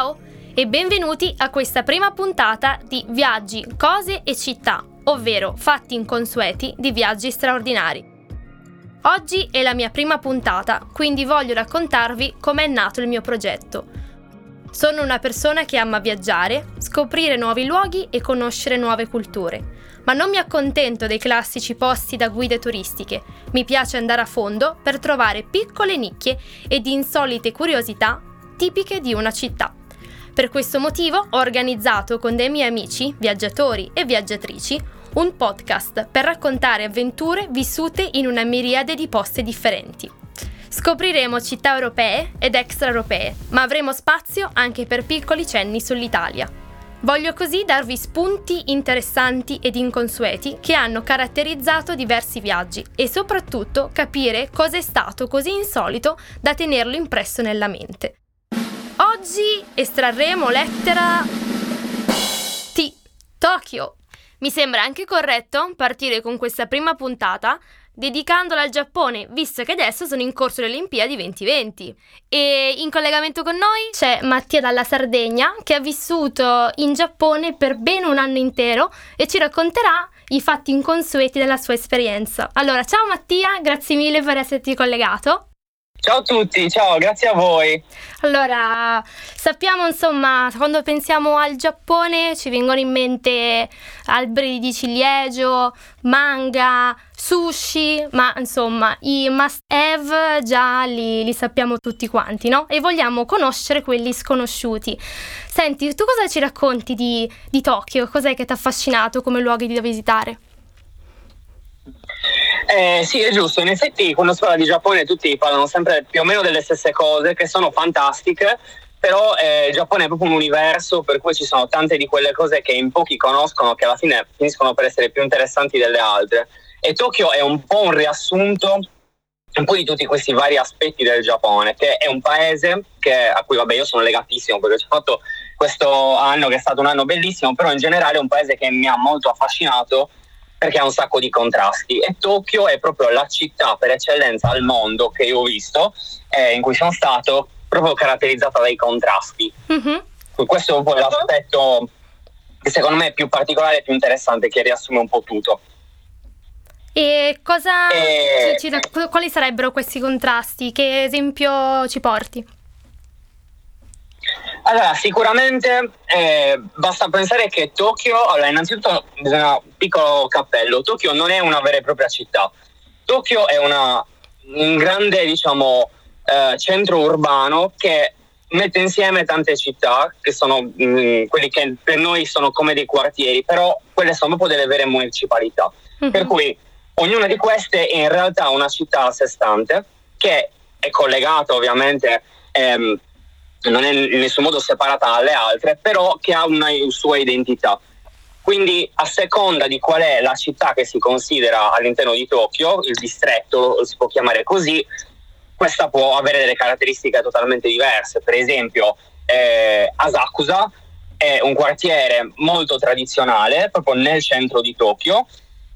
Ciao e benvenuti a questa prima puntata di Viaggi, cose e città, ovvero fatti inconsueti di viaggi straordinari. Oggi è la mia prima puntata, quindi voglio raccontarvi com'è nato il mio progetto. Sono una persona che ama viaggiare, scoprire nuovi luoghi e conoscere nuove culture. Ma non mi accontento dei classici posti da guide turistiche, mi piace andare a fondo per trovare piccole nicchie ed insolite curiosità tipiche di una città. Per questo motivo ho organizzato con dei miei amici, viaggiatori e viaggiatrici, un podcast per raccontare avventure vissute in una miriade di posti differenti. Scopriremo città europee ed extraeuropee, ma avremo spazio anche per piccoli cenni sull'Italia. Voglio così darvi spunti interessanti ed inconsueti che hanno caratterizzato diversi viaggi e soprattutto capire cosa è stato così insolito da tenerlo impresso nella mente. Oggi estrarremo lettera T. Tokyo. Mi sembra anche corretto partire con questa prima puntata dedicandola al Giappone, visto che adesso sono in corso le Olimpiadi 2020. E in collegamento con noi c'è Mattia dalla Sardegna, che ha vissuto in Giappone per ben un anno intero e ci racconterà i fatti inconsueti della sua esperienza. Allora, ciao Mattia, grazie mille per esserti collegato. Ciao a tutti, ciao, grazie a voi. Allora, sappiamo insomma, quando pensiamo al Giappone ci vengono in mente alberi di ciliegio, manga, sushi, ma insomma i must have già li, li sappiamo tutti quanti, no? E vogliamo conoscere quelli sconosciuti. Senti, tu cosa ci racconti di, di Tokyo? Cos'è che ti ha affascinato come luoghi da visitare? Eh, sì, è giusto. In effetti, quando si parla di Giappone, tutti parlano sempre più o meno delle stesse cose, che sono fantastiche. Però eh, il Giappone è proprio un universo per cui ci sono tante di quelle cose che in pochi conoscono, che alla fine finiscono per essere più interessanti delle altre. E Tokyo è un po' un riassunto un po' di tutti questi vari aspetti del Giappone, che è un paese che, a cui vabbè io sono legatissimo perché ci ho fatto questo anno che è stato un anno bellissimo, però in generale è un paese che mi ha molto affascinato perché ha un sacco di contrasti e Tokyo è proprio la città per eccellenza al mondo che io ho visto, eh, in cui sono stato, proprio caratterizzata dai contrasti. Mm-hmm. Questo è un po' l'aspetto che secondo me è più particolare e più interessante, che riassume un po' tutto. E cosa e... Ci, ci, quali sarebbero questi contrasti? Che esempio ci porti? Allora, sicuramente eh, basta pensare che Tokyo, allora innanzitutto bisogna un piccolo cappello, Tokyo non è una vera e propria città, Tokyo è una, un grande diciamo, eh, centro urbano che mette insieme tante città, che sono mh, mm, quelli che per noi sono come dei quartieri, però quelle sono proprio delle vere municipalità. Mm-hmm. Per cui ognuna di queste è in realtà una città a sé stante, che è collegata ovviamente ehm, non è in nessun modo separata dalle altre, però che ha una sua identità. Quindi a seconda di qual è la città che si considera all'interno di Tokyo, il distretto si può chiamare così, questa può avere delle caratteristiche totalmente diverse. Per esempio, eh, Asakusa è un quartiere molto tradizionale, proprio nel centro di Tokyo,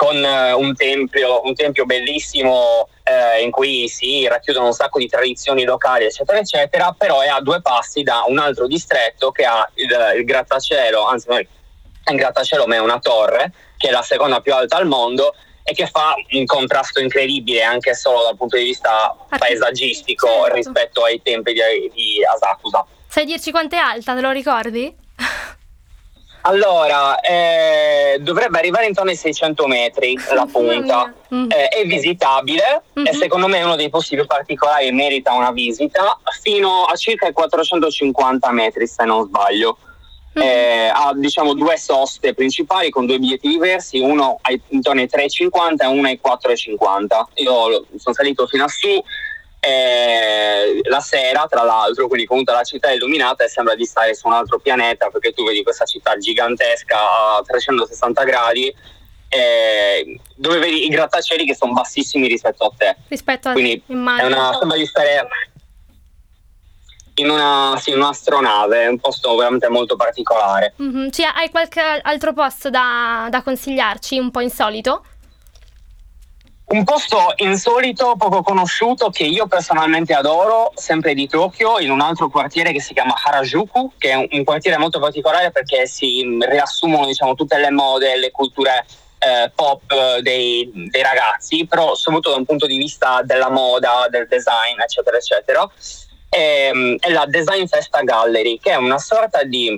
con uh, un, tempio, un tempio bellissimo eh, in cui si racchiudono un sacco di tradizioni locali, eccetera, eccetera, però è a due passi da un altro distretto che ha il, il grattacielo, anzi non è un grattacielo ma è una torre, che è la seconda più alta al mondo e che fa un contrasto incredibile anche solo dal punto di vista paesaggistico certo. rispetto ai tempi di, di Asakusa. Sai dirci quanto è alta, te lo ricordi? Allora, eh, dovrebbe arrivare intorno ai 600 metri la punta, mm. eh, è visitabile mm-hmm. e secondo me è uno dei posti più particolari e merita una visita, fino a circa i 450 metri se non sbaglio. Mm-hmm. Eh, ha diciamo due soste principali con due biglietti diversi, uno ai, intorno ai 3,50 e uno ai 4,50. Io sono salito fino a su eh, la sera, tra l'altro, quindi comunque la città è illuminata e sembra di stare su un altro pianeta perché tu vedi questa città gigantesca a 360 gradi eh, dove vedi i grattacieli che sono bassissimi rispetto a te. Rispetto a quindi te, immagino. È una, sembra di stare in una, sì, un'astronave, un posto veramente molto particolare. Mm-hmm. Cioè, hai qualche altro posto da, da consigliarci, un po' insolito? Un posto insolito, poco conosciuto, che io personalmente adoro, sempre di Tokyo, in un altro quartiere che si chiama Harajuku, che è un quartiere molto particolare perché si riassumono diciamo, tutte le mode, le culture eh, pop dei, dei, ragazzi, però soprattutto da un punto di vista della moda, del design, eccetera, eccetera. E, ehm, è la Design Festa Gallery, che è una sorta di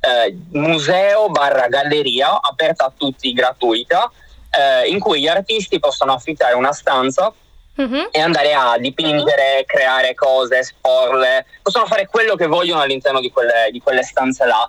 eh, museo barra galleria aperta a tutti, gratuita, eh, in cui gli artisti possono affittare una stanza mm-hmm. e andare a dipingere, creare cose, esporle, possono fare quello che vogliono all'interno di quelle, di quelle stanze là.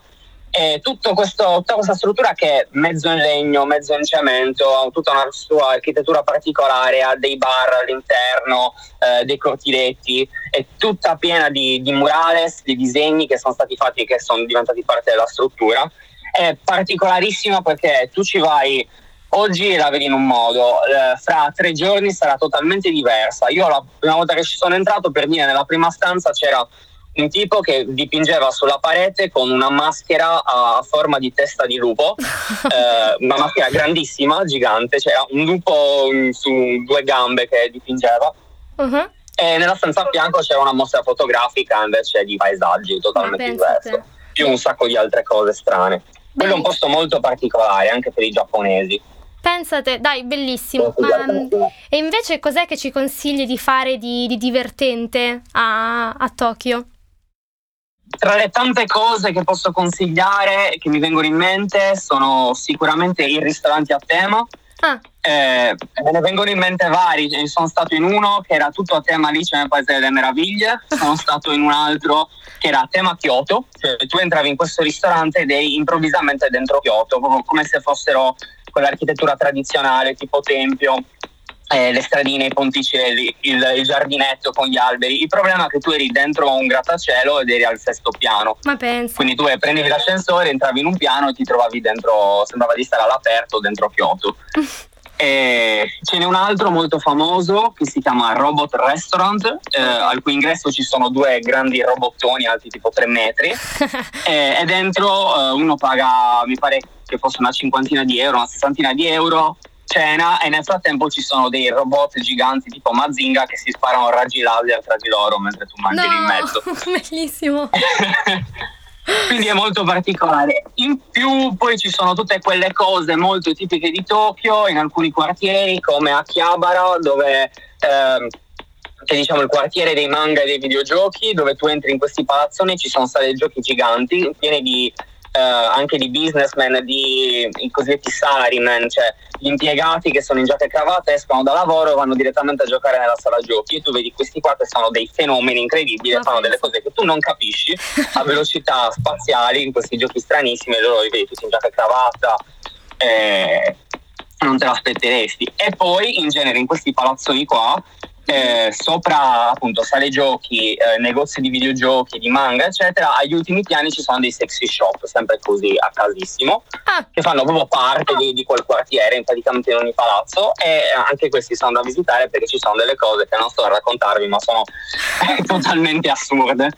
E questo, tutta questa struttura che è mezzo in legno, mezzo in cemento, ha tutta una sua architettura particolare, ha dei bar all'interno, eh, dei cortiletti, è tutta piena di, di murales, di disegni che sono stati fatti e che sono diventati parte della struttura. È particolarissima perché tu ci vai oggi la vedi in un modo, eh, fra tre giorni sarà totalmente diversa. Io la prima volta che ci sono entrato, per dire, nella prima stanza c'era un tipo che dipingeva sulla parete con una maschera a forma di testa di lupo, eh, una maschera grandissima, gigante, c'era un lupo su due gambe che dipingeva. Uh-huh. E nella stanza a fianco c'era una mostra fotografica invece di paesaggi totalmente diversi, più un sacco di altre cose strane. Quello è un posto molto particolare anche per i giapponesi. Pensate, dai, bellissimo. Ma, e invece cos'è che ci consigli di fare di, di divertente a, a Tokyo? Tra le tante cose che posso consigliare che mi vengono in mente sono sicuramente i ristoranti a tema. Ah. Eh, me ne vengono in mente vari, sono stato in uno che era tutto a tema Alice nel Paese delle Meraviglie, sono stato in un altro che era a tema Kyoto, cioè tu entravi in questo ristorante ed eri improvvisamente dentro Kyoto, come se fossero quell'architettura tradizionale tipo tempio, eh, le stradine, i ponticelli, il, il, giardinetto con gli alberi. Il problema è che tu eri dentro un grattacielo ed eri al sesto piano. Ma penso. Quindi tu prendevi l'ascensore, entravi in un piano e ti trovavi dentro, sembrava di stare all'aperto dentro Kyoto. E ce n'è un altro molto famoso che si chiama Robot Restaurant, eh, al cui ingresso ci sono due grandi robottoni alti tipo 3 metri e, e, dentro eh, uno paga, mi pare che fosse una cinquantina di euro, una sessantina di euro, cena e nel frattempo ci sono dei robot giganti tipo Mazinga che si sparano raggi laser tra di loro mentre tu mangi no, in mezzo. Bellissimo. Quindi è molto particolare. In più poi ci sono tutte quelle cose molto tipiche di Tokyo in alcuni quartieri come Akihabara dove eh, che è diciamo il quartiere dei manga e dei videogiochi dove tu entri in questi palazzoni ci sono state giochi giganti pieni di eh, anche di businessmen, di i cosiddetti salarymen, cioè gli impiegati che sono in giacca e cravatta, escono da lavoro e vanno direttamente a giocare nella sala giochi e tu vedi questi qua che sono dei fenomeni incredibili, okay. fanno delle cose che tu non capisci a velocità spaziali in questi giochi stranissimi e loro li vedi tutti in giacca e cravatta. Eh, non te l'aspetteresti. E poi in genere in questi palazzoni qua eh, sopra appunto sale giochi, eh, negozi di videogiochi, di manga, eccetera, agli ultimi piani ci sono dei sexy shop, sempre così a casissimo, ah. che fanno proprio parte di, di, quel quartiere, praticamente in ogni palazzo, e anche questi sono da visitare perché ci sono delle cose che non sto a raccontarvi, ma sono totalmente assurde.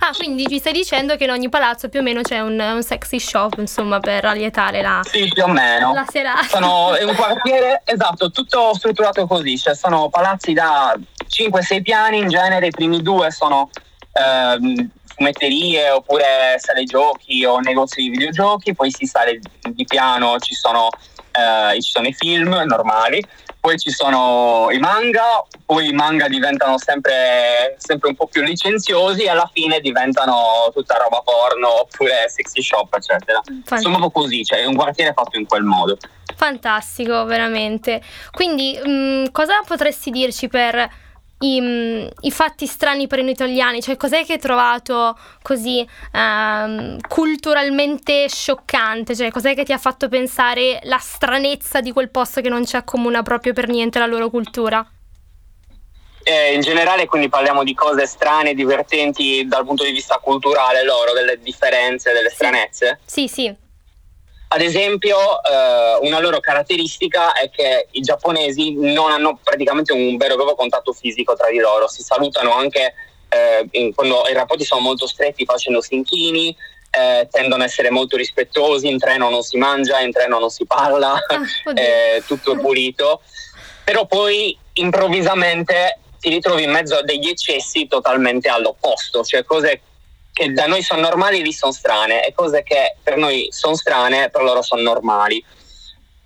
Ah, quindi ci stai dicendo che in ogni palazzo più o meno c'è un, un sexy shop, insomma, per allietare la, sì, più o meno. la serata. Sono, è un quartiere, esatto, tutto strutturato così, cioè sono palazzi da 5-6 piani, in genere i primi due sono ehm, fumetterie oppure sale giochi o negozi di videogiochi, poi si sale di piano, ci sono, eh, ci sono i film normali, poi ci sono i manga, poi i manga diventano sempre, sempre, un po' più licenziosi e alla fine diventano tutta roba porno oppure sexy shop, eccetera. Sono proprio così, cioè è un quartiere fatto in quel modo. Fantastico, veramente. Quindi, mh, mm, cosa potresti dirci per i, mm, i, fatti strani per noi italiani? Cioè, cos'è che hai trovato così um, culturalmente scioccante? Cioè, cos'è che ti ha fatto pensare la stranezza di quel posto che non ci accomuna proprio per niente la loro cultura? Eh, in generale, quindi parliamo di cose strane, divertenti dal punto di vista culturale, loro, delle differenze, delle stranezze? Sì, sì. Ad esempio, eh, una loro caratteristica è che i giapponesi non hanno praticamente un vero e proprio contatto fisico tra di loro, si salutano anche eh, quando i rapporti sono molto stretti facendosi inchini, eh, tendono ad essere molto rispettosi, in treno non si mangia, in treno non si parla, ah, tutto è pulito. però poi improvvisamente ti ritrovi in mezzo a degli eccessi totalmente all'opposto, cioè cose che da noi sono normali lì sono strane e cose che per noi sono strane per loro sono normali.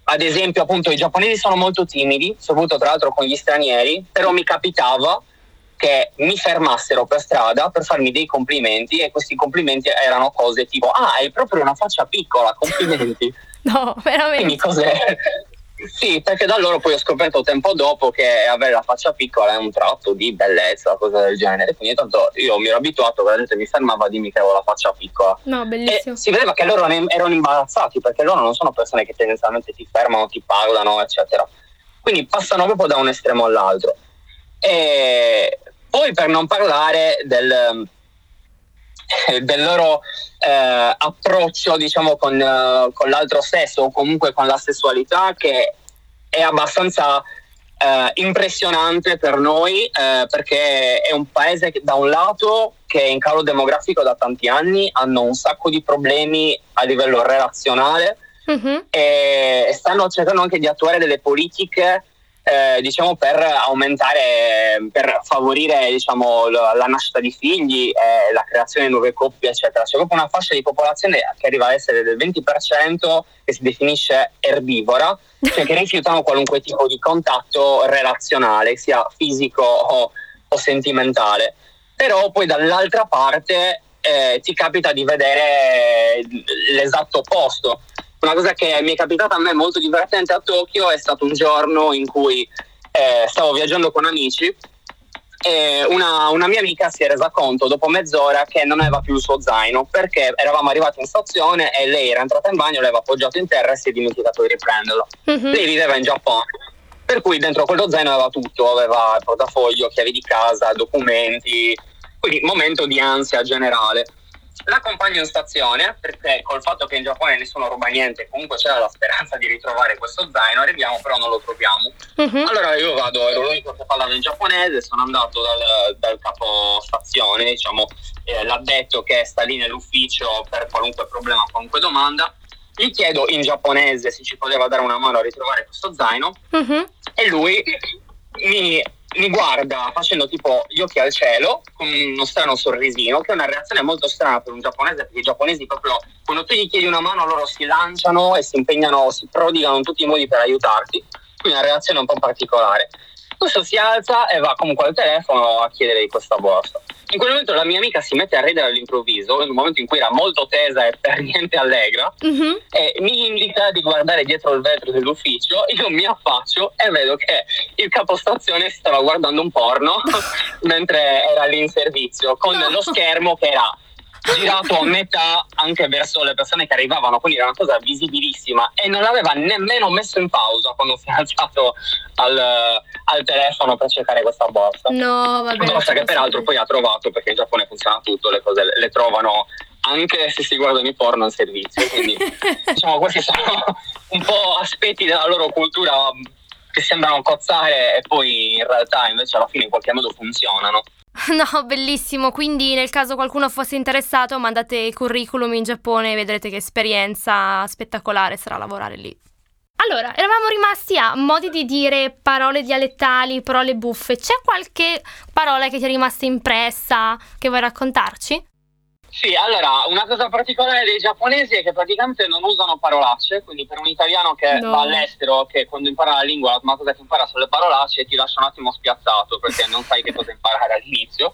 Ad esempio, appunto, i giapponesi sono molto timidi, soprattutto tra l'altro con gli stranieri, però mi capitava che mi fermassero per strada per farmi dei complimenti e questi complimenti erano cose tipo ah hai proprio una faccia piccola, complimenti. no, veramente. Quindi cose sì, perché da loro poi ho scoperto tempo dopo che avere la faccia piccola è un tratto di bellezza, cosa del genere. Quindi tanto io mi ero abituato, la gente mi fermava a dirmi che avevo la faccia piccola. No, bellissimo. E si vedeva che loro erano imbarazzati perché loro non sono persone che tendenzialmente ti fermano, ti parlano, eccetera. Quindi passano proprio da un estremo all'altro. E poi per non parlare del, del loro eh, approccio diciamo con, uh, con, l'altro sesso o comunque con la sessualità che è abbastanza eh, impressionante per noi eh, perché è un paese che da un lato che è in calo demografico da tanti anni hanno un sacco di problemi a livello relazionale uh-huh. e stanno cercando anche di attuare delle politiche eh, diciamo per aumentare, per favorire diciamo, la, nascita di figli, eh, la creazione di nuove coppie, eccetera. C'è proprio una fascia di popolazione che arriva ad essere del 20% che si definisce erbivora, cioè che rifiutano qualunque tipo di contatto relazionale, sia fisico o, o sentimentale. Però poi dall'altra parte eh, ti capita di vedere l'esatto opposto una cosa che mi è capitata a me molto divertente a Tokyo è stato un giorno in cui eh, stavo viaggiando con amici e una, una, mia amica si è resa conto dopo mezz'ora che non aveva più il suo zaino perché eravamo arrivati in stazione e lei era entrata in bagno, l'aveva appoggiato in terra e si è dimenticato di riprenderlo. Mm-hmm. Lei viveva in Giappone, per cui dentro quello zaino aveva tutto, aveva il portafoglio, chiavi di casa, documenti, quindi momento di ansia generale l'accompagno in stazione perché col fatto che in Giappone nessuno ruba niente comunque c'era la speranza di ritrovare questo zaino arriviamo però non lo troviamo uh-huh. allora io vado ero l'unico che parlava in giapponese sono andato dal, dal capo stazione diciamo eh, l'ha detto che sta lì nell'ufficio per qualunque problema qualunque domanda gli chiedo in giapponese se ci poteva dare una mano a ritrovare questo zaino uh-huh. e lui mi mi guarda facendo tipo gli occhi al cielo con uno strano sorrisino che è una reazione molto strana per un giapponese perché i giapponesi proprio quando tu gli chiedi una mano loro si lanciano e si impegnano, si prodigano in tutti i modi per aiutarti quindi una reazione un po' particolare questo si alza e va comunque al telefono a chiedere di questa borsa. In quel momento la mia amica si mette a ridere all'improvviso, in un momento in cui era molto tesa e per niente allegra, mm-hmm. e mi indica di guardare dietro il vetro dell'ufficio. Io mi affaccio e vedo che il capostazione stava guardando un porno mentre era lì in servizio, con no. lo schermo che era girato a metà anche verso le persone che arrivavano, quindi era una cosa visibilissima e non l'aveva nemmeno messo in pausa quando si è alzato al, al telefono per cercare questa borsa. No, vabbè. Borsa che peraltro poi ha trovato perché in Giappone funziona tutto, le cose le, trovano anche se si guardano i porno in servizio, quindi diciamo questi sono un po' aspetti della loro cultura che sembrano cozzare e poi in realtà invece alla fine in qualche modo funzionano. No, bellissimo. Quindi, nel caso qualcuno fosse interessato, mandate il curriculum in Giappone e vedrete che esperienza spettacolare sarà lavorare lì. Allora, eravamo rimasti a modi di dire parole dialettali, parole buffe. C'è qualche parola che ti è rimasta impressa che vuoi raccontarci? Sì, allora, una cosa particolare dei giapponesi è che praticamente non usano parolacce, quindi per un italiano che no. va all'estero, che quando impara la lingua la prima cosa che impara sono le parolacce, ti lascia un attimo spiazzato perché non sai che cosa imparare all'inizio,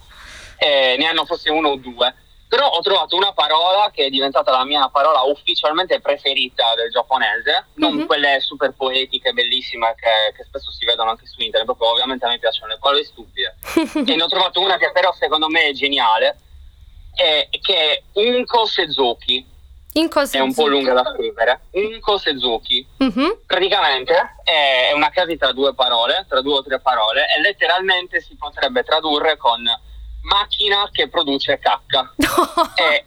e ne hanno forse uno o due. Però ho trovato una parola che è diventata la mia parola ufficialmente preferita del giapponese, non mm-hmm. quelle super poetiche, bellissime che, che, spesso si vedono anche su internet, proprio ovviamente a me piacciono le parole stupide. e ne ho trovato una che però secondo me è geniale, è che è Unko Sezuki. È un po' lunga da scrivere. Unko Sezuki. Mm-hmm. Praticamente è una crasi tra due parole, tra due o tre parole, e letteralmente si potrebbe tradurre con macchina che produce cacca. e,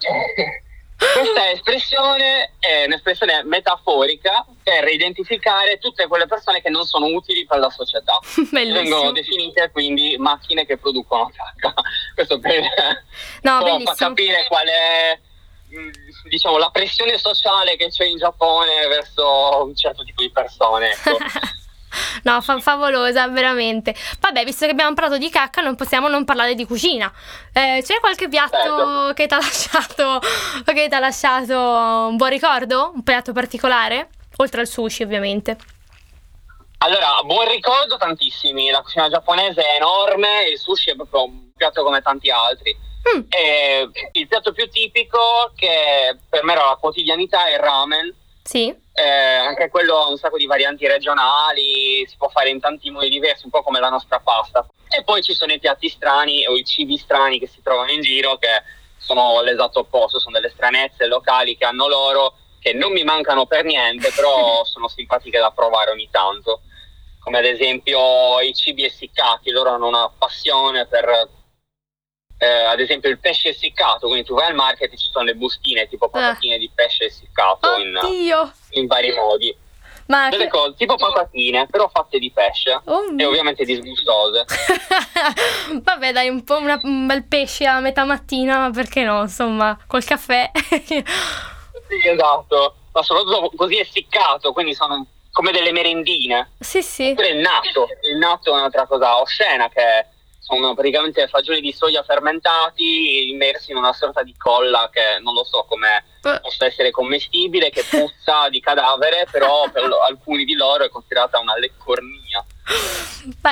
questa espressione è un'espressione metaforica per identificare tutte quelle persone che non sono utili per la società. Bellissimo. Vengono definite quindi macchine che producono cacca. Questo per no, fa capire qual è mm, diciamo, la pressione sociale che c'è in Giappone verso un certo tipo di persone. Ecco. No, fa- favolosa, veramente. Vabbè, visto che abbiamo parlato di cacca, non possiamo non parlare di cucina. Eh, c'è qualche piatto certo. che ti ha lasciato, che lasciato un buon ricordo? Un piatto particolare? Oltre al sushi, ovviamente. Allora, buon ricordo tantissimi. La cucina giapponese è enorme, il sushi è proprio un piatto come tanti altri. Mm. il piatto più tipico, che per me era la quotidianità, è il ramen. Sì. Eh, anche quello ha un sacco di varianti regionali, si può fare in tanti modi diversi, un po' come la nostra pasta. E poi ci sono i piatti strani o i cibi strani che si trovano in giro, che sono l'esatto opposto, sono delle stranezze locali che hanno loro che non mi mancano per niente, però sono simpatiche da provare ogni tanto, come ad esempio i cibi essiccati, loro hanno una passione per eh, ad esempio il pesce essiccato, quindi tu vai al market e ci sono le bustine tipo patatine eh. di pesce essiccato in, in, vari modi. Ma Delle che... cose tipo patatine, però fatte di pesce oh e ovviamente disgustose. Vabbè, dai, un po' una, un bel pesce a metà mattina, perché no? Insomma, col caffè. Sì, esatto, ma soprattutto così essiccato, quindi sono come delle merendine. Sì, sì. Oppure il natto, il natto è un'altra cosa oscena che sono praticamente fagioli di soia fermentati immersi in una sorta di colla che non lo so come eh. possa essere commestibile, che puzza di cadavere, però per alcuni di loro è considerata una leccornia.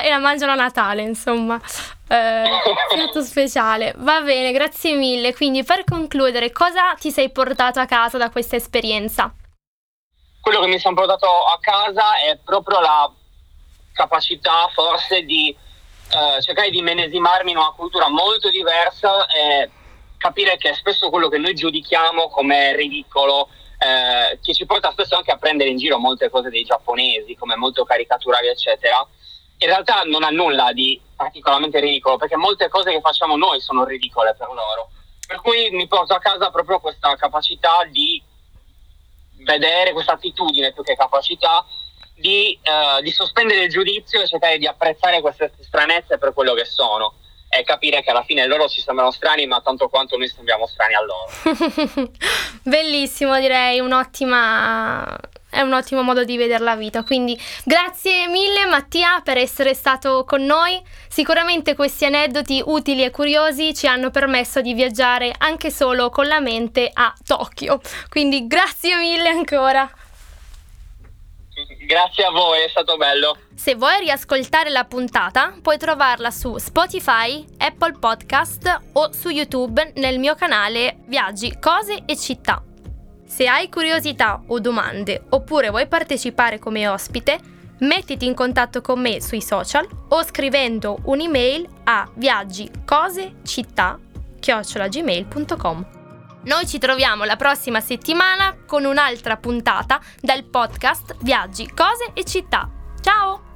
e la mangiano a Natale, insomma. Eh, piatto speciale. Va bene, grazie mille. Quindi per concludere, cosa ti sei portato a casa da questa esperienza? Quello che mi sono portato a casa è proprio la capacità forse di eh, cercare di medesimarmi in una cultura molto diversa e capire che spesso quello che noi giudichiamo come ridicolo eh, che ci porta spesso anche a prendere in giro molte cose dei giapponesi come molto caricaturali eccetera in realtà non ha nulla di particolarmente ridicolo perché molte cose che facciamo noi sono ridicole per loro. Per cui mi porto a casa proprio questa capacità di vedere, questa attitudine più che capacità di, uh, di sospendere il giudizio e cercare di apprezzare queste stranezze per quello che sono e capire che alla fine loro ci sembrano strani, ma tanto quanto noi sembriamo strani a loro. Bellissimo, direi un'ottima è un ottimo modo di vedere la vita. Quindi grazie mille Mattia per essere stato con noi. Sicuramente questi aneddoti utili e curiosi ci hanno permesso di viaggiare anche solo con la mente a Tokyo. Quindi grazie mille ancora. Grazie a voi, è stato bello. Se vuoi riascoltare la puntata, puoi trovarla su Spotify, Apple Podcast o su YouTube nel mio canale Viaggi, Cose e Città. Se hai curiosità o domande oppure vuoi partecipare come ospite, mettiti in contatto con me sui social o scrivendo un'email a viaggicosecittà@gmail.com. Noi ci troviamo la prossima settimana con un'altra puntata del podcast Viaggi, cose e città. Ciao!